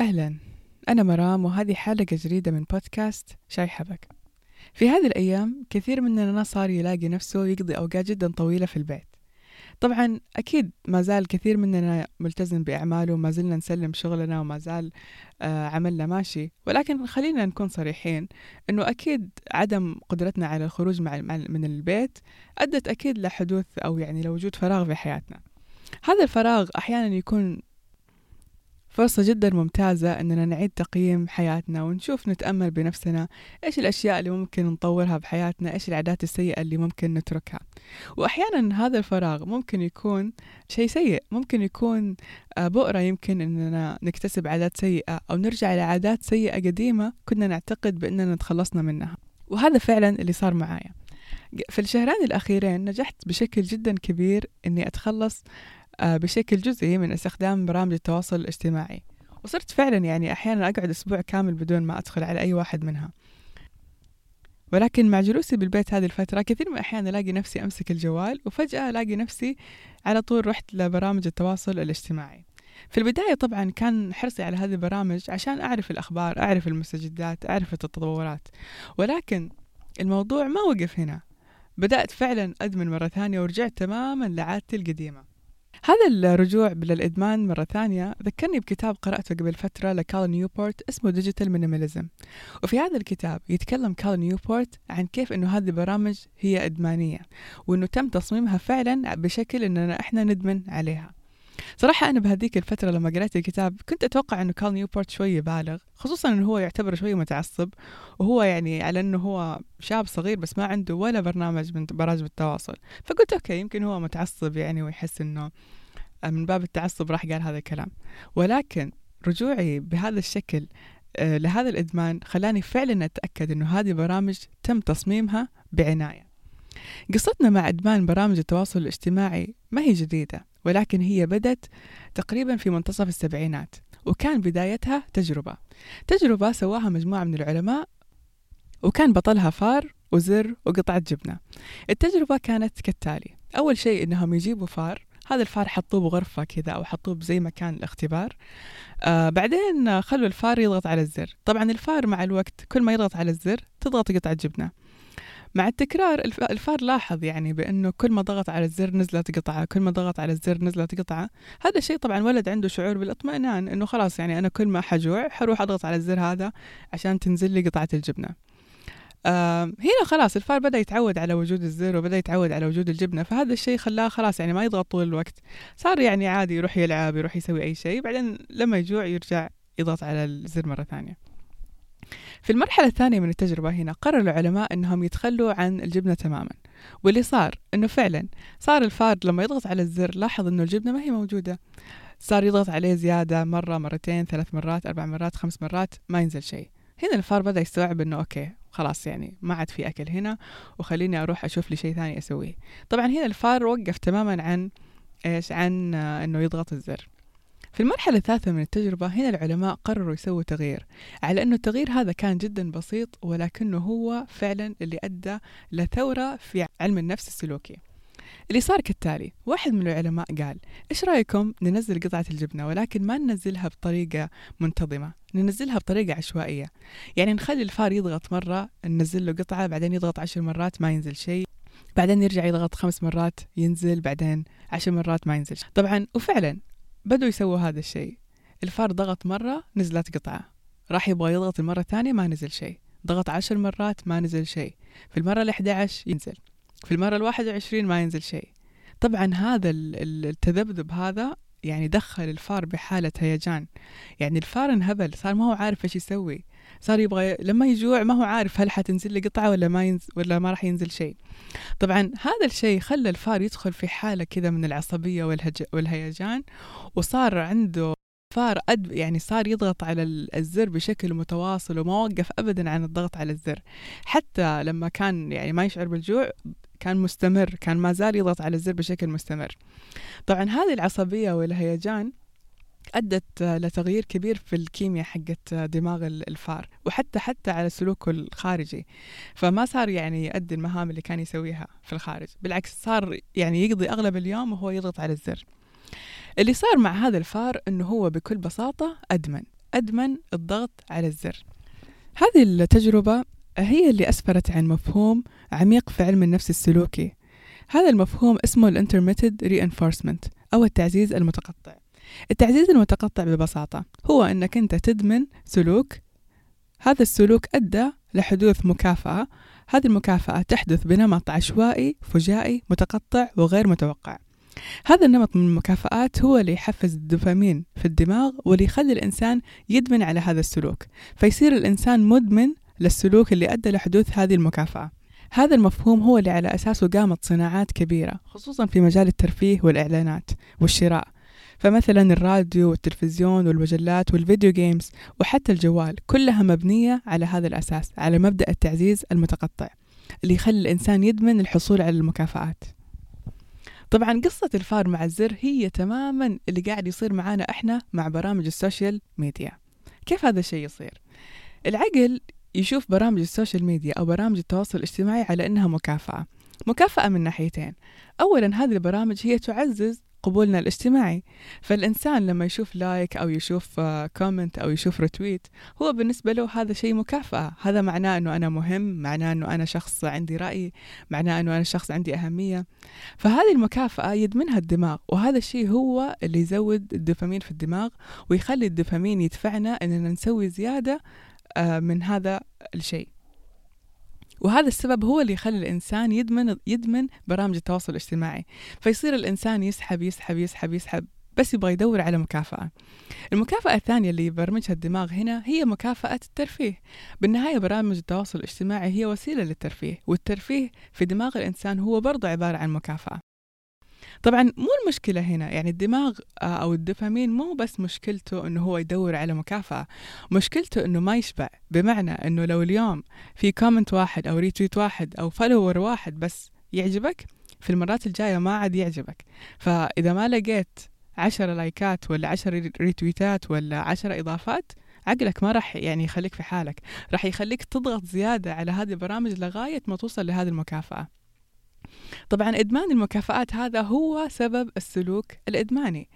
أهلا. أنا مرام وهذه حلقة جديدة من بودكاست شاي حبك. في هذه الأيام كثير مننا صار يلاقي نفسه يقضي أوقات جدا طويلة في البيت. طبعا أكيد ما زال كثير مننا ملتزم بأعماله وما زلنا نسلم شغلنا وما زال آه عملنا ماشي. ولكن خلينا نكون صريحين أنه أكيد عدم قدرتنا على الخروج مع من البيت أدت أكيد لحدوث أو يعني لوجود فراغ في حياتنا. هذا الفراغ أحيانا يكون فرصة جدا ممتازة أننا نعيد تقييم حياتنا ونشوف نتأمل بنفسنا إيش الأشياء اللي ممكن نطورها بحياتنا إيش العادات السيئة اللي ممكن نتركها. وأحيانا هذا الفراغ ممكن يكون شيء سيء ممكن يكون آه، بؤرة يمكن أننا نكتسب عادات سيئة أو نرجع لعادات سيئة قديمة كنا نعتقد بأننا تخلصنا منها. وهذا فعلا اللي صار معايا. في الشهرين الأخيرين نجحت بشكل جدا كبير أني أتخلص بشكل جزئي من استخدام برامج التواصل الاجتماعي. وصرت فعلا يعني أحيانا أقعد أسبوع كامل بدون ما أدخل على أي واحد منها. ولكن مع جلوسي بالبيت هذه الفترة كثير من الأحيان ألاقي نفسي أمسك الجوال وفجأة ألاقي نفسي على طول رحت لبرامج التواصل الاجتماعي. في البداية طبعا كان حرصي على هذه البرامج عشان أعرف الأخبار أعرف المستجدات أعرف التطورات. ولكن الموضوع ما وقف هنا. بدأت فعلا أدمن مرة ثانية ورجعت تماما لعادتي القديمة. هذا الرجوع للإدمان مرة ثانية. ذكرني بكتاب قرأته قبل فترة لكال نيوبورت اسمه Digital Minimalism وفي هذا الكتاب يتكلم كال نيوبورت عن كيف أنه هذه البرامج هي إدمانية وأنه تم تصميمها فعلا بشكل أننا إحنا ندمن عليها. صراحة أنا بهذيك الفترة لما قرأت الكتاب كنت أتوقع أنه كال نيوبورت شوي بالغ خصوصا أنه هو يعتبر شوي متعصب وهو يعني على أنه هو شاب صغير بس ما عنده ولا برنامج من برامج التواصل فقلت أوكي يمكن هو متعصب يعني ويحس أنه من باب التعصب راح قال هذا الكلام. ولكن رجوعي بهذا الشكل آه، لهذا الإدمان خلاني فعلا أتأكد أنه هذه برامج تم تصميمها بعناية. قصتنا مع إدمان برامج التواصل الاجتماعي ما هي جديدة. ولكن هي بدت تقريبا في منتصف السبعينات وكان بدايتها تجربة. تجربة سواها مجموعة من العلماء وكان بطلها فار وزر وقطعة جبنة. التجربة كانت كالتالي. أول شيء إنهم يجيبوا فار هذا الفار حطوه بغرفة كذا أو حطوه بزي مكان الاختبار. آه بعدين خلوا الفار يضغط على الزر. طبعا الفار مع الوقت كل ما يضغط على الزر تضغط قطعة جبنة. مع التكرار الفار لاحظ يعني بأنه كل ما ضغط على الزر نزلت قطعة كل ما ضغط على الزر نزلت قطعة. هذا الشيء طبعا ولد عنده شعور بالاطمئنان إنه خلاص يعني أنا كل ما حجوع حروح أضغط على الزر هذا عشان تنزل لي قطعة الجبنة. آه هنا خلاص الفار بدأ يتعود على وجود الزر وبدأ يتعود على وجود الجبنة فهذا الشيء خلاه خلاص يعني ما يضغط طول الوقت. صار يعني عادي يروح يلعب يروح يسوي أي شيء بعدين لما يجوع يرجع يضغط على الزر مرة ثانية. في المرحلة الثانية من التجربة هنا قرر العلماء أنهم يتخلوا عن الجبنة تماما واللي صار أنه فعلا صار الفار لما يضغط على الزر لاحظ أنه الجبنة ما هي موجودة. صار يضغط عليه زيادة مرة مرتين ثلاث مرات أربع مرات خمس مرات ما ينزل شيء. هنا الفار بدأ يستوعب أنه okay خلاص يعني ما عاد في أكل هنا وخليني أروح أشوف لي شيء ثاني أسويه. طبعا هنا الفار وقف تماما عن إيش؟ عن أنه يضغط الزر. في المرحلة الثالثة من التجربة هنا العلماء قرروا يسووا تغيير على أنه التغيير هذا كان جدا بسيط ولكنه هو فعلا اللي أدى لثورة في علم النفس السلوكي. اللي صار كالتالي واحد من العلماء قال إيش رأيكم ننزل قطعة الجبنة ولكن ما ننزلها بطريقة منتظمة ننزلها بطريقة عشوائية يعني نخلي الفار يضغط مرة ننزل له قطعة بعدين يضغط عشر مرات ما ينزل شيء بعدين يرجع يضغط خمس مرات ينزل بعدين عشر مرات ما ينزل طبعا وفعلا بدوا يسووا هذا الشيء. الفار ضغط مرة نزلت قطعة. راح يبغى يضغط المرة الثانية ما نزل شيء. ضغط عشر مرات ما نزل شيء. في المرة الأحد عشر ينزل. في المرة الواحد وعشرين ما ينزل شيء. طبعا هذا التذبذب هذا يعني دخل الفار بحالة هيجان. يعني الفار انهبل صار ما هو عارف إيش يسوي. صار يبغى لما يجوع ما هو عارف هل حتنزل لي قطعة ولا ما ينزل ولا ما راح ينزل شيء. طبعا هذا الشيء خلى الفار يدخل في حالة كذا من العصبية والهج... والهيجان وصار عنده فار أد يعني صار يضغط على الزر بشكل متواصل وما وقف أبدا عن الضغط على الزر. حتى لما كان يعني ما يشعر بالجوع كان مستمر كان ما زال يضغط على الزر بشكل مستمر. طبعا هذه العصبية والهيجان أدت لتغيير كبير في الكيمياء حقت دماغ الفار وحتى حتى على سلوكه الخارجي. فما صار يعني يؤدي المهام اللي كان يسويها في الخارج بالعكس صار يعني يقضي أغلب اليوم وهو يضغط على الزر. اللي صار مع هذا الفار أنه هو بكل بساطة أدمن أدمن الضغط على الزر. هذه التجربة هي اللي أسفرت عن مفهوم عميق في علم النفس السلوكي. هذا المفهوم اسمه ال intermittent reinforcement أو التعزيز المتقطع. التعزيز المتقطع ببساطة هو أنك أنت تدمن سلوك. هذا السلوك أدى لحدوث مكافأة. هذه المكافأة تحدث بنمط عشوائي فجائي متقطع وغير متوقع. هذا النمط من المكافآت هو اللي يحفز الدوبامين في الدماغ واللي يخلي الإنسان يدمن على هذا السلوك فيصير الإنسان مدمن للسلوك اللي أدى لحدوث هذه المكافأة. هذا المفهوم هو اللي على أساسه قامت صناعات كبيرة خصوصا في مجال الترفيه والإعلانات والشراء. فمثلا الراديو والتلفزيون والمجلات والفيديو جيمز وحتى الجوال كلها مبنية على هذا الأساس على مبدأ التعزيز المتقطع اللي يخلي الإنسان يدمن الحصول على المكافآت. طبعا قصة الفار مع الزر هي تماما اللي قاعد يصير معانا إحنا مع برامج ال social media. كيف هذا الشيء يصير؟ العقل يشوف برامج ال social media أو برامج التواصل الاجتماعي على أنها مكافأة. مكافأة من ناحيتين. أولا هذه البرامج هي تعزز قبولنا الاجتماعي. فالإنسان لما يشوف like أو يشوف comment أو يشوف retweet هو بالنسبة له هذا شيء مكافأة. هذا معناه أنه أنا مهم معناه أنه أنا شخص عندي رأي معناه أنه أنا شخص عندي أهمية. فهذه المكافأة يدمنها الدماغ وهذا الشيء هو اللي يزود الدوبامين في الدماغ ويخلي الدوبامين يدفعنا أننا نسوي زيادة من هذا الشيء. وهذا السبب هو اللي يخلي الإنسان يدمن يدمن برامج التواصل الاجتماعي. فيصير الإنسان يسحب يسحب يسحب يسحب بس يبغى يدور على مكافأة. المكافأة الثانية اللي يبرمجها الدماغ هنا هي مكافأة الترفيه. بالنهاية برامج التواصل الاجتماعي هي وسيلة للترفيه والترفيه في دماغ الإنسان هو برضه عبارة عن مكافأة. طبعا مو المشكلة هنا يعني الدماغ آه، أو الدوبامين مو بس مشكلته أنه هو يدور على مكافأة مشكلته أنه ما يشبع. بمعنى أنه لو اليوم في comment واحد أو retweet واحد أو follower واحد بس يعجبك في المرات الجاية ما عاد يعجبك. فإذا ما لقيت عشرة لايكات ولا عشرة ريتويتات ولا عشرة إضافات عقلك ما راح يعني يخليك في حالك. راح يخليك تضغط زيادة على هذه البرامج لغاية ما توصل لهذه المكافأة. طبعا إدمان المكافآت هذا هو سبب السلوك الإدماني.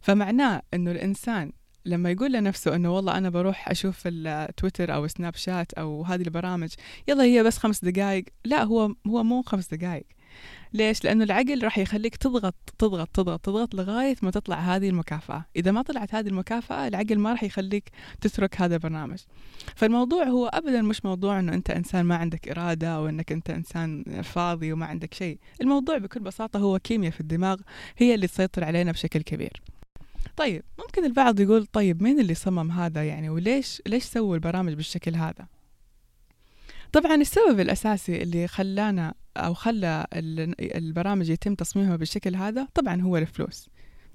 فمعناه أنه الإنسان لما يقول لنفسه إنه والله أنا بروح أشوف التويتر أو سناب شات أو هذه البرامج يلا هي بس خمس دقائق لا هو هو مو خمس دقائق ليش؟ لأنه العقل راح يخليك تضغط تضغط تضغط تضغط لغاية ما تطلع هذه المكافأة. إذا ما طلعت هذه المكافأة العقل ما راح يخليك تترك هذا البرنامج. فالموضوع هو أبدا مش موضوع أنه أنت إنسان ما عندك إرادة أو أنك أنت إنسان فاضي وما عندك شيء. الموضوع بكل بساطة هو كيمياء في الدماغ هي اللي تسيطر علينا بشكل كبير. طيب ممكن البعض يقول طيب مين اللي صمم هذا يعني؟ وليش ليش سووا البرامج بالشكل هذا؟ طبعا السبب الأساسي اللي خلانا أو خلى البرامج يتم تصميمها بالشكل هذا طبعا هو الفلوس.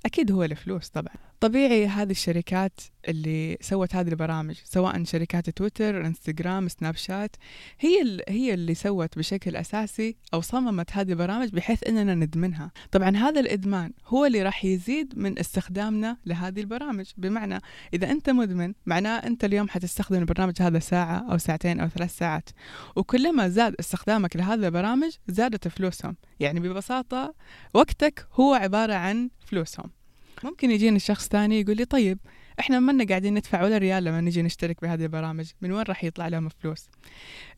أكيد هو الفلوس طبعا. طبيعي هذه الشركات اللي سوت هذه البرامج سواء شركات تويتر انستغرام سناب شات هي هي اللي سوت بشكل أساسي أو صممت هذه البرامج بحيث إننا ندمنها. طبعا هذا الإدمان هو اللي راح يزيد من استخدامنا لهذه البرامج. بمعنى إذا أنت مدمن معناه أنت اليوم حتستخدم البرنامج هذا ساعة أو ساعتين أو ثلاث ساعات. وكلما زاد استخدامك لهذه البرامج زادت فلوسهم. يعني ببساطة وقتك هو عبارة عن فلوسهم. ممكن يجيني شخص ثاني يقول لي طيب إحنا ما قاعدين ندفع ولا ريال لما نجي نشترك بهذه البرامج. من وين راح يطلع لهم فلوس؟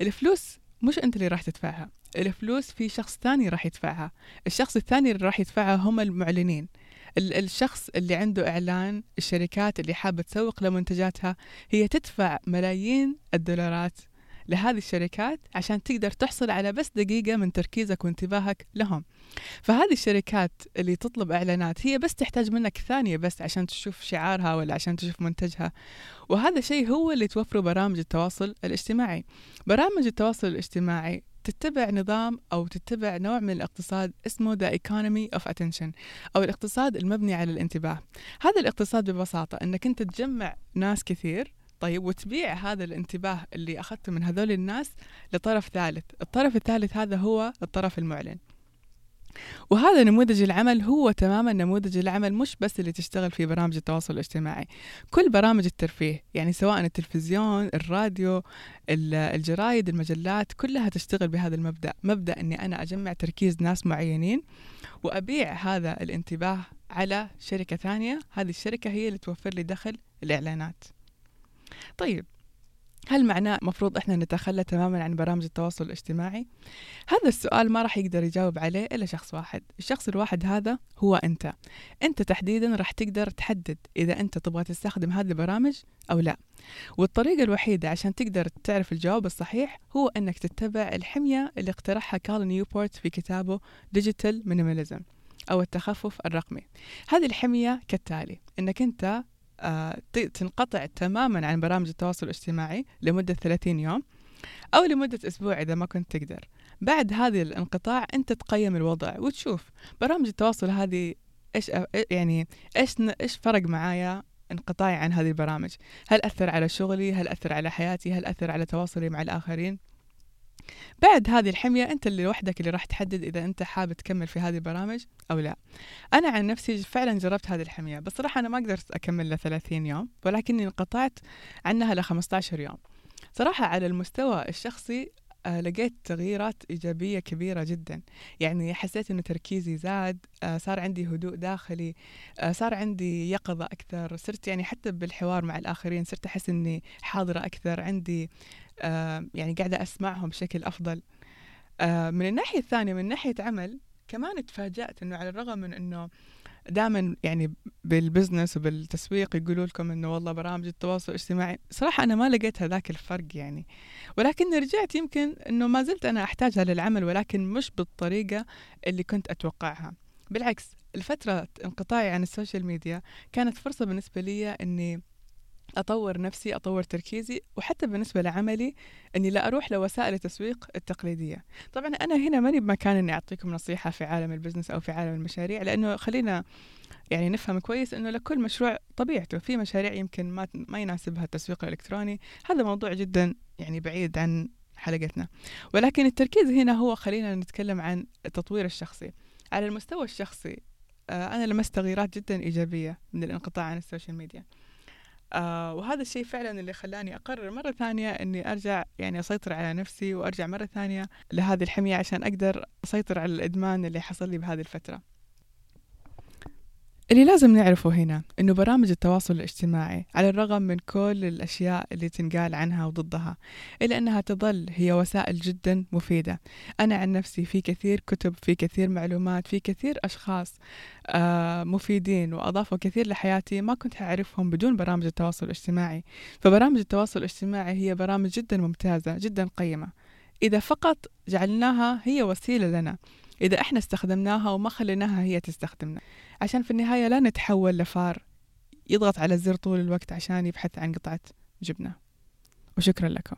الفلوس مش أنت اللي راح تدفعها الفلوس في شخص ثاني راح يدفعها. الشخص الثاني اللي راح يدفعها هم المعلنين. الشخص اللي عنده إعلان الشركات اللي حابة تسوق لمنتجاتها هي تدفع ملايين الدولارات لهذه الشركات عشان تقدر تحصل على بس دقيقة من تركيزك وانتباهك لهم. فهذه الشركات اللي تطلب إعلانات هي بس تحتاج منك ثانية بس عشان تشوف شعارها ولا عشان تشوف منتجها. وهذا الشيء هو اللي توفره برامج التواصل الاجتماعي. برامج التواصل الاجتماعي تتبع نظام أو تتبع نوع من الاقتصاد اسمه The Economy of Attention أو الاقتصاد المبني على الانتباه. هذا الاقتصاد ببساطة أنك أنت تجمع ناس كثير طيب وتبيع هذا الانتباه اللي أخذته من هذول الناس لطرف ثالث. الطرف الثالث هذا هو الطرف المعلن. وهذا نموذج العمل هو تماما نموذج العمل مش بس اللي تشتغل في برامج التواصل الاجتماعي. كل برامج الترفيه يعني سواء التلفزيون الراديو الجرايد المجلات كلها تشتغل بهذا المبدأ. مبدأ أني أنا أجمع تركيز ناس معينين وأبيع هذا الانتباه على شركة ثانية. هذه الشركة هي اللي توفر لي دخل الإعلانات. طيب هل معناه مفروض إحنا نتخلى تماما عن برامج التواصل الاجتماعي؟ هذا السؤال ما راح يقدر يجاوب عليه إلا شخص واحد، الشخص الواحد هذا هو أنت. أنت تحديدا راح تقدر تحدد إذا أنت تبغى تستخدم هذه البرامج أو لا. والطريقة الوحيدة عشان تقدر تعرف الجواب الصحيح هو إنك تتبع الحمية اللي اقترحها كارل نيوبورت في كتابه Digital minimalism أو التخفف الرقمي. هذه الحمية كالتالي إنك أنت آه، تنقطع تماما عن برامج التواصل الاجتماعي لمدة 30 يوم أو لمدة أسبوع إذا ما كنت تقدر. بعد هذه الانقطاع أنت تقيم الوضع وتشوف برامج التواصل هذه إيش يعني إيش إيش فرق معايا انقطاعي عن هذه البرامج؟ هل أثر على شغلي؟ هل أثر على حياتي؟ هل أثر على تواصلي مع الآخرين؟ بعد هذه الحمية أنت اللي وحدك اللي راح تحدد إذا أنت حابب تكمل في هذه البرامج أو لا. أنا عن نفسي فعلا جربت هذه الحمية بس صراحة أنا ما قدرت أكمل ل 30 يوم ولكني انقطعت عنها ل 15 يوم. صراحة على المستوى الشخصي لقيت تغييرات إيجابية كبيرة جدا. يعني حسيت أنه تركيزي زاد آه صار عندي هدوء داخلي آه صار عندي يقظة أكثر. صرت يعني حتى بالحوار مع الآخرين صرت أحس أني حاضرة أكثر عندي يعني قاعدة أسمعهم بشكل أفضل. من الناحية الثانية من ناحية عمل كمان تفاجأت أنه على الرغم من أنه دائما يعني بال business وبالتسويق يقولوا لكم إنه والله برامج التواصل الاجتماعي. صراحة أنا ما لقيت هذاك الفرق يعني. ولكن رجعت يمكن إنه ما زلت أنا أحتاجها للعمل ولكن مش بالطريقة اللي كنت أتوقعها. بالعكس الفترة انقطاعي عن ال social media كانت فرصة بالنسبة لي إني أطور نفسي أطور تركيزي وحتى بالنسبة لعملي أني لا أروح لوسائل التسويق التقليدية. طبعا أنا هنا ماني بمكان أني أعطيكم نصيحة في عالم البزنس أو في عالم المشاريع لأنه خلينا يعني نفهم كويس إنه لكل مشروع طبيعته. في مشاريع يمكن ما ما يناسبها التسويق الإلكتروني. هذا موضوع جدا يعني بعيد عن حلقتنا. ولكن التركيز هنا هو خلينا نتكلم عن التطوير الشخصي. على المستوى الشخصي آه، أنا لمست تغييرات جدا إيجابية من الانقطاع عن ال social media. آه وهذا الشيء فعلا اللي خلاني أقرر مرة ثانية أني أرجع يعني أسيطر على نفسي وأرجع مرة ثانية لهذه الحمية عشان أقدر أسيطر على الإدمان اللي حصل لي بهذه الفترة. اللي لازم نعرفه هنا إنه برامج التواصل الاجتماعي على الرغم من كل الأشياء اللي تنقال عنها وضدها إلا أنها تظل هي وسائل جدا مفيدة. أنا عن نفسي في كثير كتب في كثير معلومات في كثير أشخاص آه مفيدين وأضافوا كثير لحياتي ما كنت أعرفهم بدون برامج التواصل الاجتماعي. فبرامج التواصل الاجتماعي هي برامج جدا ممتازة جدا قيمة. إذا فقط جعلناها هي وسيلة لنا إذا إحنا استخدمناها وما خليناها هي تستخدمنا. عشان في النهاية لا نتحول لفار يضغط على الزر طول الوقت عشان يبحث عن قطعة جبنة. وشكرا لكم.